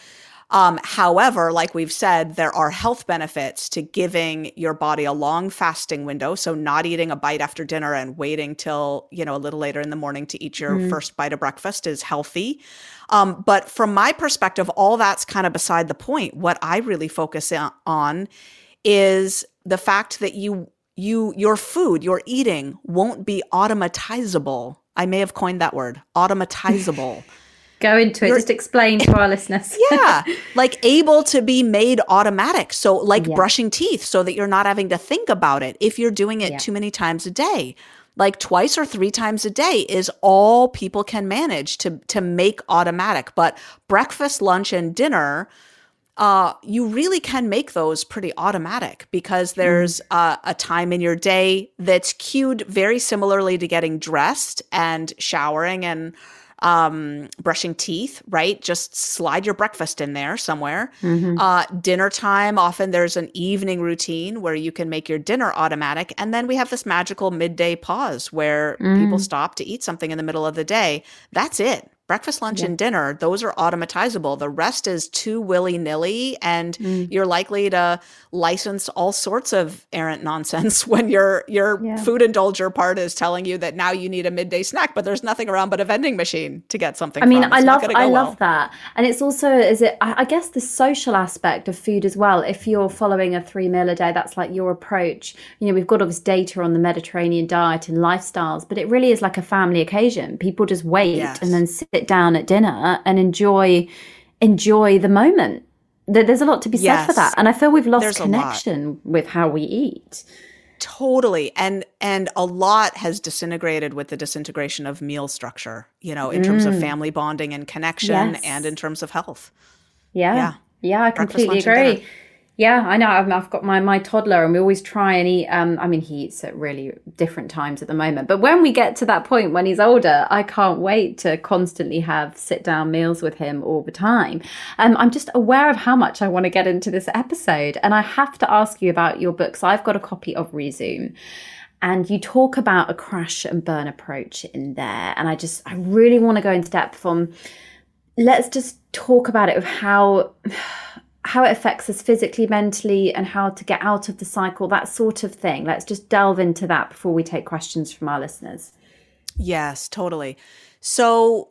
Um, however, like we've said, there are health benefits to giving your body a long fasting window. So not eating a bite after dinner and waiting till, you know, a little later in the morning to eat your mm. first bite of breakfast is healthy. Um, but from my perspective, all that's kind of beside the point. What I really focus on is the fact that you you your food, your eating won't be automatizable. I may have coined that word, automatizable. Go into it. You're, Just explain to our listeners. yeah. Like able to be made automatic. So, like yeah. brushing teeth, so that you're not having to think about it if you're doing it yeah. too many times a day. Like twice or three times a day is all people can manage to, to make automatic. But breakfast, lunch, and dinner, uh, you really can make those pretty automatic because there's uh, a time in your day that's cued very similarly to getting dressed and showering and um, brushing teeth, right? Just slide your breakfast in there somewhere. Mm-hmm. Uh, dinner time, often there's an evening routine where you can make your dinner automatic. And then we have this magical midday pause where mm. people stop to eat something in the middle of the day. That's it breakfast, lunch, yeah. and dinner, those are automatizable. The rest is too willy nilly, and mm. you're likely to license all sorts of errant nonsense when your your yeah. food indulger part is telling you that now you need a midday snack, but there's nothing around but a vending machine to get something. I mean, I love I well. love that, and it's also is it I guess the social aspect of food as well. If you're following a three meal a day, that's like your approach. You know, we've got all this data on the Mediterranean diet and lifestyles, but it really is like a family occasion. People just wait yes. and then sit sit down at dinner and enjoy enjoy the moment. There's a lot to be said yes. for that, and I feel we've lost There's connection with how we eat. Totally, and and a lot has disintegrated with the disintegration of meal structure. You know, in mm. terms of mm. family bonding and connection, yes. and in terms of health. Yeah, yeah, yeah I completely agree. Yeah, I know. I've, got my my toddler, and we always try and eat. Um, I mean, he eats at really different times at the moment. But when we get to that point when he's older, I can't wait to constantly have sit down meals with him all the time. Um, I'm just aware of how much I want to get into this episode, and I have to ask you about your books. I've got a copy of Rezoom and you talk about a crash and burn approach in there and i just i really want to go into depth on let's just talk about it of how how it affects us physically, mentally, and how to get out of the cycle, that sort of thing. Let's just delve into that before we take questions from our listeners. Yes, totally. So,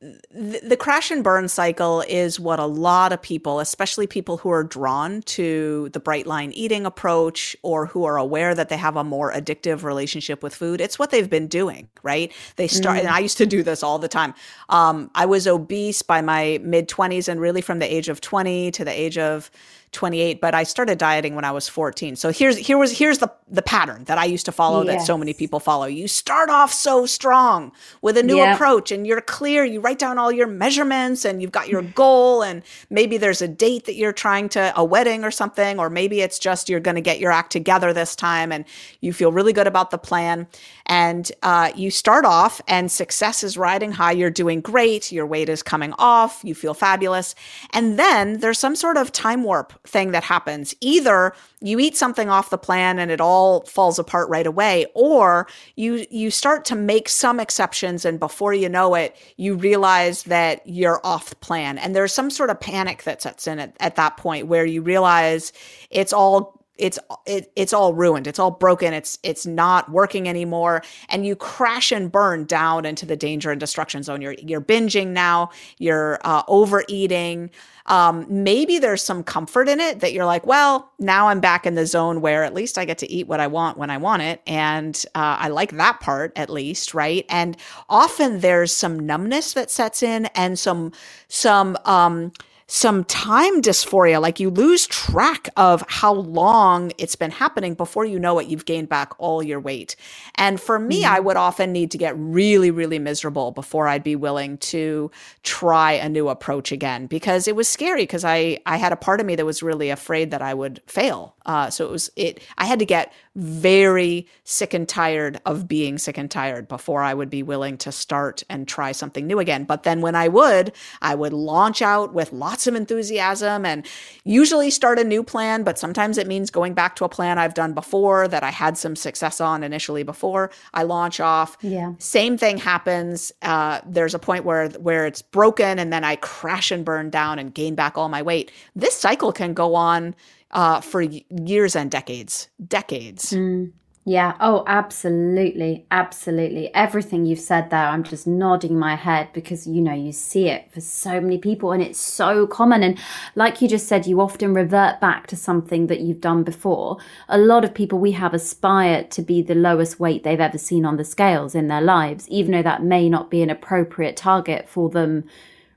the, crash and burn cycle is what a lot of people, especially people who are drawn to the bright line eating approach or who are aware that they have a more addictive relationship with food, it's what they've been doing, right? They start, mm. and I used to do this all the time. Um, I was obese by my mid 20s, and really from the age of 20 to the age of 28 but i started dieting when i was 14 so here's here was here's the the pattern that i used to follow yes. that so many people follow you start off so strong with a new yep. approach and you're clear you write down all your measurements and you've got your goal and maybe there's a date that you're trying to a wedding or something or maybe it's just you're going to get your act together this time and you feel really good about the plan. And uh, you start off and success is riding high you're doing great your weight is coming off you feel fabulous. And then there's some sort of time warp thing that happens. Either you eat something off the plan and it all falls apart right away, or you you start to make some exceptions and before you know it, you realize that you're off the plan. And there's some sort of panic that sets in at, at that point where you realize it's all it's it, it's all ruined. It's all broken. It's it's not working anymore. And you crash and burn down into the danger and destruction zone. You're you're binging now. You're uh, overeating. Um, maybe there's some comfort in it that you're like well now i'm back in the zone where at least i get to eat what i want when i want it. And uh, i like that part at least right? And often there's some numbness that sets in and some some um some time dysphoria, like you lose track of how long it's been happening before you know it, you've gained back all your weight. And for me, mm-hmm. I would often need to get really, really miserable before I'd be willing to try a new approach again because it was scary because I, I had a part of me that was really afraid that I would fail Uh, so it was it. I had to get very sick and tired of being sick and tired before I would be willing to start and try something new again. But then when I would, I would launch out with lots of enthusiasm and usually start a new plan. But sometimes it means going back to a plan I've done before that I had some success on initially before I launch off. Yeah. Same thing happens. Uh, there's a point where where it's broken and then I crash and burn down and gain back all my weight. This cycle can go on uh, for years and decades, decades. Mm. Yeah. Oh, absolutely. Absolutely. Everything you've said there, I'm just nodding my head because, you know, you see it for so many people and it's so common. And like you just said, you often revert back to something that you've done before. A lot of people we have aspire to be the lowest weight they've ever seen on the scales in their lives, even though that may not be an appropriate target for them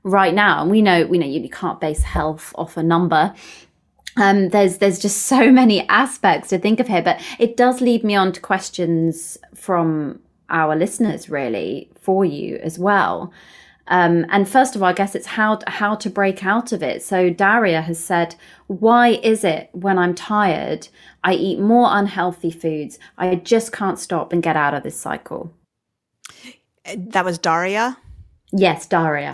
right now. And we know, we know you can't base health off a number um, there's there's just so many aspects to think of here, but it does lead me on to questions from our listeners, really, for you as well. Um, and first of all, I guess it's how how to break out of it. So Daria has said, "Why is it when I'm tired, I eat more unhealthy foods? I just can't stop and get out of this cycle." That was Daria. Yes, Daria.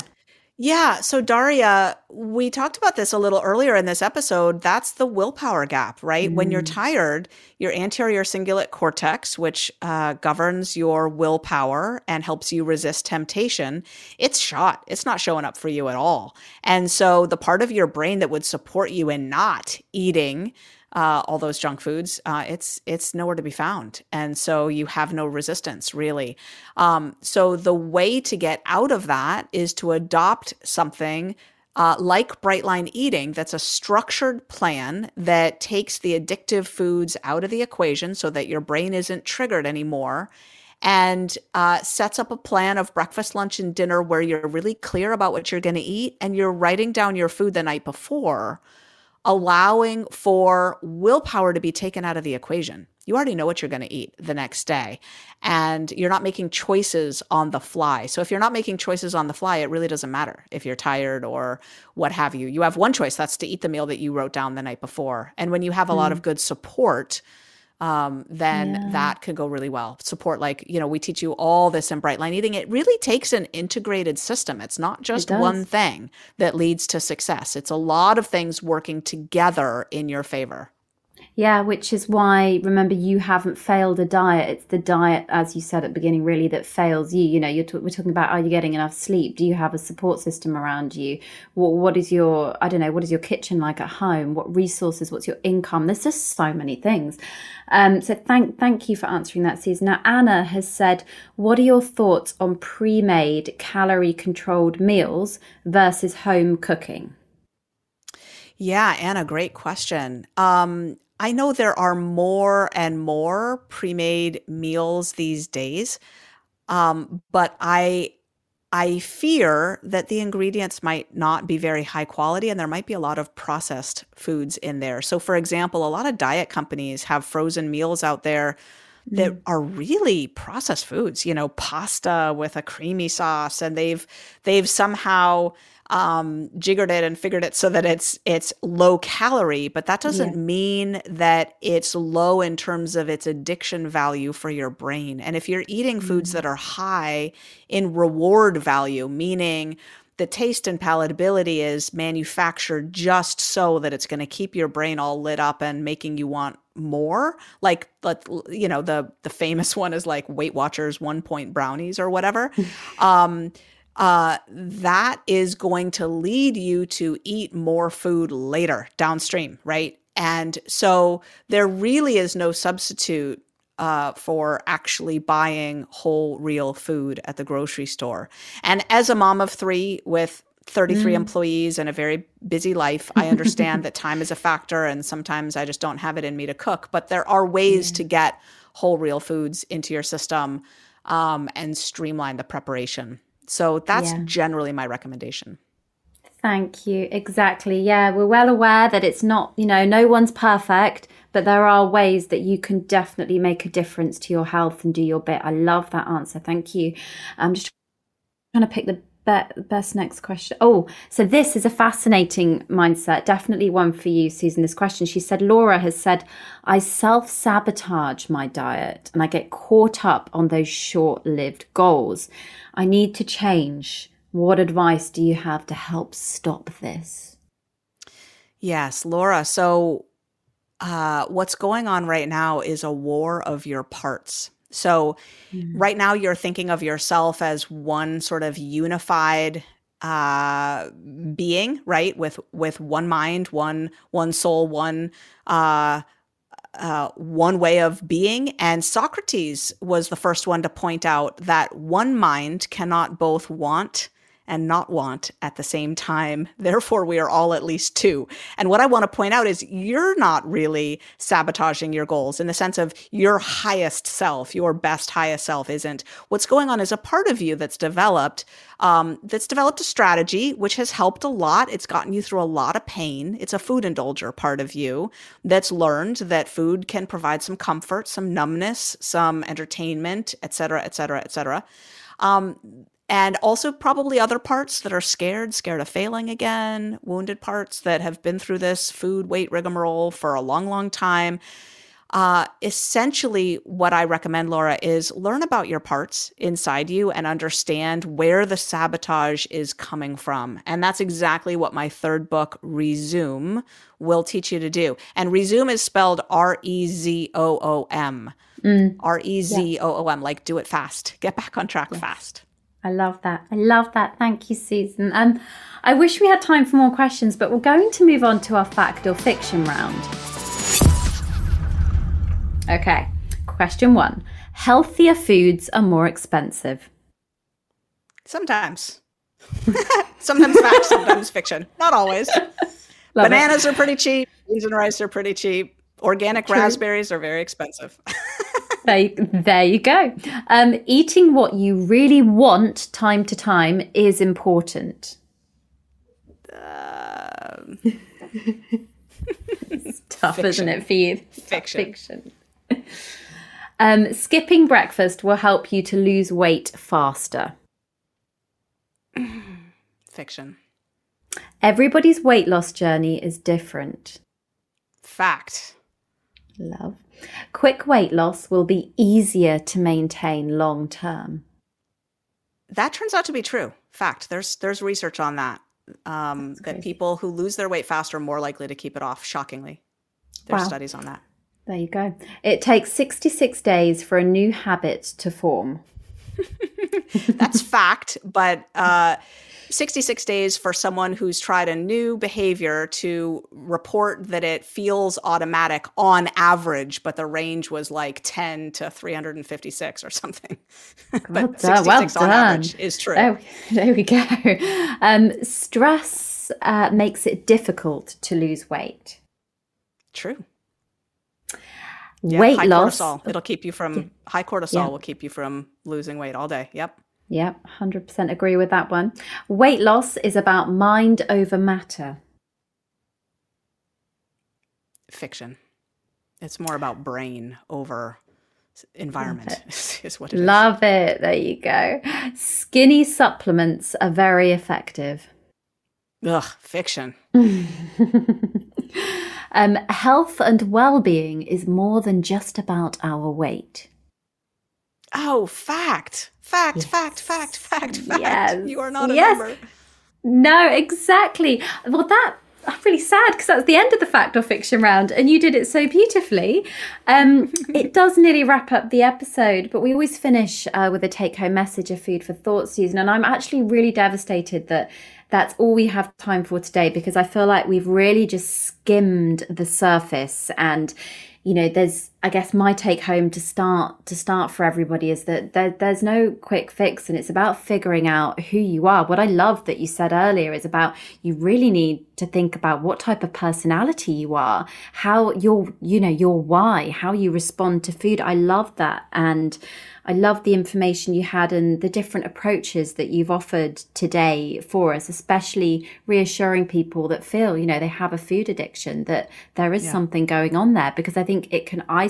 Yeah. So, Daria, we talked about this a little earlier in this episode. That's the willpower gap, right? Mm. When you're mm. tired, your anterior cingulate cortex, which uh, governs your willpower and helps you resist temptation, it's shot. It's not showing up for you at all. And so, the part of your brain that would support you in not eating, uh, all those junk foods, uh, it's it's nowhere to be found, and so you have no resistance really. Um, so the way to get out of that is to adopt something uh, like bright line eating that's a structured plan that takes the addictive foods out of the equation so that your brain isn't triggered anymore and uh, sets up a plan of breakfast lunch and dinner where you're really clear about what you're going to eat and you're writing down your food the night before allowing for willpower to be taken out of the equation. You already know what you're going to eat the next day, and you're not making choices on the fly. So, if you're not making choices on the fly, it really doesn't matter if you're tired or what have you. You have one choice that's to eat the meal that you wrote down the night before. And when you have a mm. lot of good support, um, then yeah. that could go really well. Support, like, you know, we teach you all this in Bright Line Eating. It really takes an integrated system. It's not just it one thing that leads to success, it's a lot of things working together in your favor. Yeah, which is why remember you haven't failed a diet. It's the diet, as you said at the beginning, really that fails you. You know, you're t- we're talking about are you getting enough sleep? Do you have a support system around you? What what is your I don't know what is your kitchen like at home? What resources? What's your income? There's just so many things. Um, so thank thank you for answering that, Susan. Now Anna has said, what are your thoughts on pre-made calorie controlled meals versus home cooking? Yeah, Anna, great question. Um, I know there are more and more pre-made meals these days, um, but I I fear that the ingredients might not be very high quality and there might be a lot of processed foods in there. So, for example, a lot of diet companies have frozen meals out there that mm. are really processed foods, you know, pasta with a creamy sauce and they've they've somehow um, jiggered it and figured it so that it's it's low calorie, but that doesn't yeah. mean that it's low in terms of its addiction value for your brain. And if you're eating mm-hmm. foods that mm. are high in reward value, meaning the taste and palatability is manufactured just so that it's going to keep your brain all lit up and making you want more like let you know the the famous one is like weight watchers one point brownies or whatever um uh, that is going to lead you to eat more food later downstream, right? And so there really is no substitute uh, for actually buying whole, real food at the grocery store. And as a mom of three with 33 mm. employees and a very busy life, I understand that time is a factor and sometimes I just don't have it in me to cook. But there are ways to get whole, real foods into your system um, and streamline the preparation. So that's yeah. generally my recommendation. Thank you. Exactly. Yeah, we're well aware that it's not, you know, no one's perfect, but there are ways that you can definitely make a difference to your health and do your bit. I love that answer. Thank you. I'm just trying to pick the Be- best next question. Oh, so this is a fascinating mindset. Definitely one for you, Susan. This question. She said, Laura has said, I self sabotage my diet and I get caught up on those short lived goals. I need to change. What advice do you have to help stop this? Yes, Laura. So, uh, what's going on right now is a war of your parts. So, mm. right now, you're thinking of yourself as one sort of unified uh, being, right? With with one mind, one one soul, one uh, uh, one way of being. And Socrates was the first one to point out that one mind cannot both want and not want at the same time. Therefore, we are all at least two. And what I want to point out is you're not really sabotaging your goals in the sense of your highest self, your best, highest self isn't. What's going on is a part of you that's developed. Um, that's developed a strategy which has helped a lot. It's gotten you through a lot of pain. It's a food indulger part of you that's learned that food can provide some comfort, some numbness, some entertainment, et cetera, et cetera, et cetera. Um, and also probably other parts that are scared, scared of failing again, wounded parts that have been through this food weight rigmarole for a long, long time. Uh, essentially, what I recommend, Laura, is learn about your parts inside you and understand where the sabotage is coming from. And that's exactly what my third book, Rezoom, will teach you to do. And Rezoom is spelled R E Z O O M. Mm. R E Z O O M, like do it fast, get back on track fast. I love that. I love that. Thank you, Susan. Um, I wish we had time for more questions, but we're going to move on to our fact or fiction round. Okay, question one Healthier foods are more expensive. Sometimes. sometimes fact, sometimes fiction. Not always. Bananas it. are pretty cheap. Beans and rice are pretty cheap. Organic True. raspberries are very expensive. there, there you go. Um, eating what you really want time to time is important. Um, it's tough, fiction. isn't it, for you? Fiction. Fiction. Um, skipping breakfast will help you to lose weight faster. Fiction. Everybody's weight loss journey is different. Fact. Love. Quick weight loss will be easier to maintain long term. That turns out to be true. Fact. There's there's research on that. Um, that people who lose their weight faster are more likely to keep it off. Shockingly, there's wow. studies on that. There you go. It takes 66 days for a new habit to form. That's fact, but uh, 66 days for someone who's tried a new behavior to report that it feels automatic on average, but the range was like 10 to 356 or something. but well 66 well on average is true. Oh, there we go. Um, stress uh, makes it difficult to lose weight. True. Yeah, weight high loss. Cortisol. It'll keep you from high cortisol yeah. will keep you from losing weight all day. Yep. Yep, 100% agree with that one. Weight loss is about mind over matter. Fiction. It's more about brain over environment, is what it Love is. it. There you go. Skinny supplements are very effective. Ugh, fiction. um, health and well being is more than just about our weight. Oh, fact. Fact, yes. fact, fact, fact, fact. Yes. You are not a yes. member. No, exactly. Well, that I'm really sad because that's the end of the fact or fiction round, and you did it so beautifully. Um, it does nearly wrap up the episode, but we always finish uh, with a take home message of food for thought, Susan. And I'm actually really devastated that that's all we have time for today because I feel like we've really just skimmed the surface and you know there's i guess my take home to start to start for everybody is that there, there's no quick fix and it's about figuring out who you are. What i love that you said earlier is about you really need to think about what type of personality you are how your you know your why how you respond to food. I love that. And I love the information you had and the different approaches that you've offered today for us, especially reassuring people that feel, you know, they have a food addiction, that there is yeah. something going on there, because I think it can isolate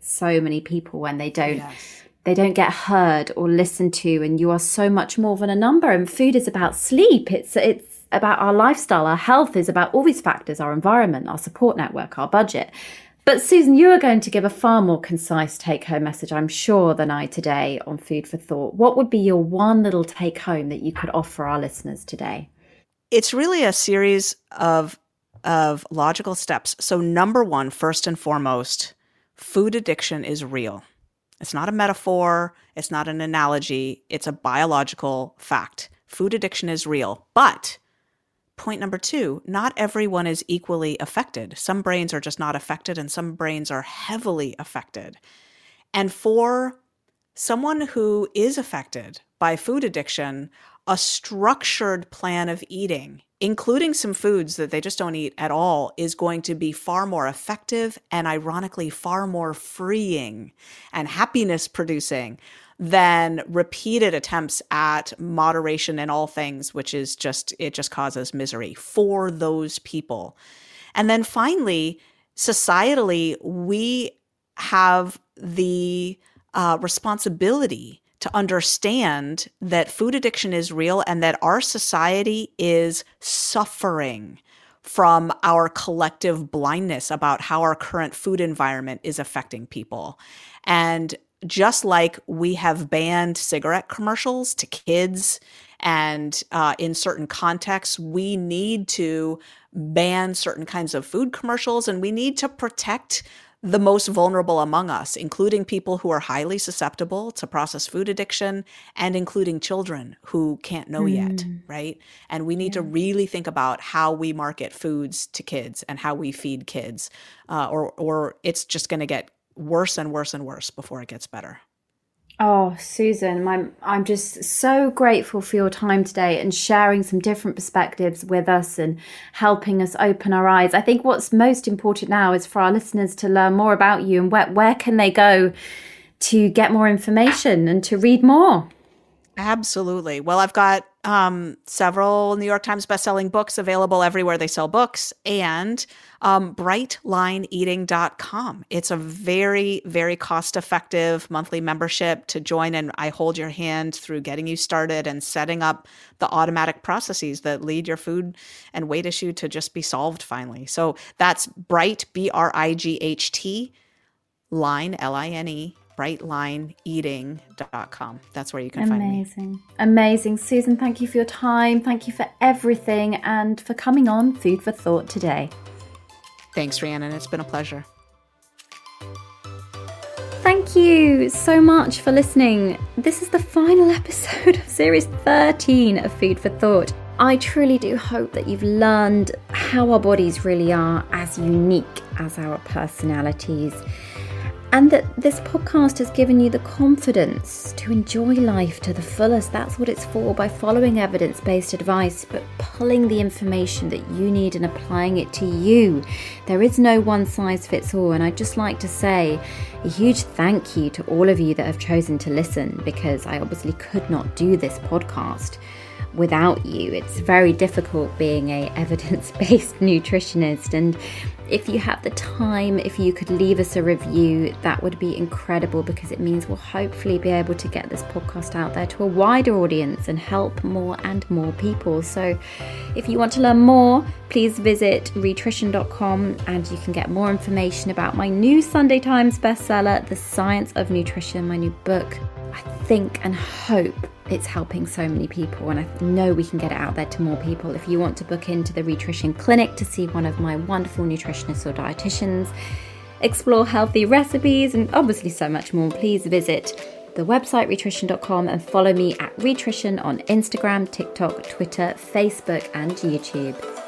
so many people when they don't. Yes they don't get heard or listened to and you are so much more than a number and food is about sleep it's it's about our lifestyle our health is about all these factors our environment our support network our budget but Susan, you are going to give a far more concise take home message, I'm sure, than I today on Food for Thought. What would be your one little take home that you could offer our listeners today? It's really a series of of logical steps. So number 1, first and foremost, food addiction is real. It's not a metaphor, it's not an analogy, it's a biological fact. Food addiction is real. But point number two not everyone is equally affected. Some brains are just not affected, and some brains are heavily affected. And for someone who is affected by food addiction, a structured plan of eating, including some foods that they just don't eat at all, is going to be far more effective and ironically far more freeing and happiness producing than repeated attempts at moderation in all things, which is just, it just causes misery for those people. And then finally, societally, we have the uh, responsibility to understand that food addiction is real and that our society is suffering from our collective blindness about how our current food environment is affecting people. And just like we have banned cigarette commercials to kids and uh, in certain contexts we need to ban certain kinds of food commercials and we need to protect the most vulnerable among us, including people who are highly susceptible to processed food addiction and including children who can't know mm. yet, right? And we need yeah. to really think about how we market foods to kids and how we feed kids, uh, or or it's just going to get worse and worse and worse before it gets better. Oh, Susan, I'm, I'm just so grateful for your time today and sharing some different perspectives with us and helping us open our eyes. I think what's most important now is for our listeners to learn more about you and where, where can they go to get more information and to read more? Absolutely. Well, I've got um, several New York Times bestselling books available everywhere they sell books and um, brightlineeating.com. It's a very, very cost effective monthly membership to join, and I hold your hand through getting you started and setting up the automatic processes that lead your food and weight issue to just be solved finally. So that's Bright, B R I G H T, line, L I N E brightlineeating.com. That's where you can Amazing. find me. Amazing. Amazing. Susan, thank you for your time. Thank you for everything and for coming on Food for Thought today. Thanks, Rhiannon. It's been a pleasure. Thank you so much for listening. This is the final episode of Series 13 of Food for Thought. I truly do hope that you've learned how our bodies really are as unique as our personalities and that this podcast has given you the confidence to enjoy life to the fullest. That's what it's for by following evidence based advice, but pulling the information that you need and applying it to you. There is no one size fits all. And I'd just like to say a huge thank you to all of you that have chosen to listen because I obviously could not do this podcast without you. It's very difficult being a evidence-based nutritionist and if you have the time, if you could leave us a review, that would be incredible because it means we'll hopefully be able to get this podcast out there to a wider audience and help more and more people. So, if you want to learn more, please visit rhitrition.com and you can get more information about my new Sunday Times bestseller, The Science of Nutrition, my new book. I think and hope it's helping so many people, and I know we can get it out there to more people. If you want to book into the Rhitrition Clinic to see one of my wonderful nutritionists or dietitians, explore healthy recipes, and obviously so much more, please visit the website rhitrition.com and follow me at Rhitrition on Instagram, TikTok, Twitter, Facebook, and YouTube.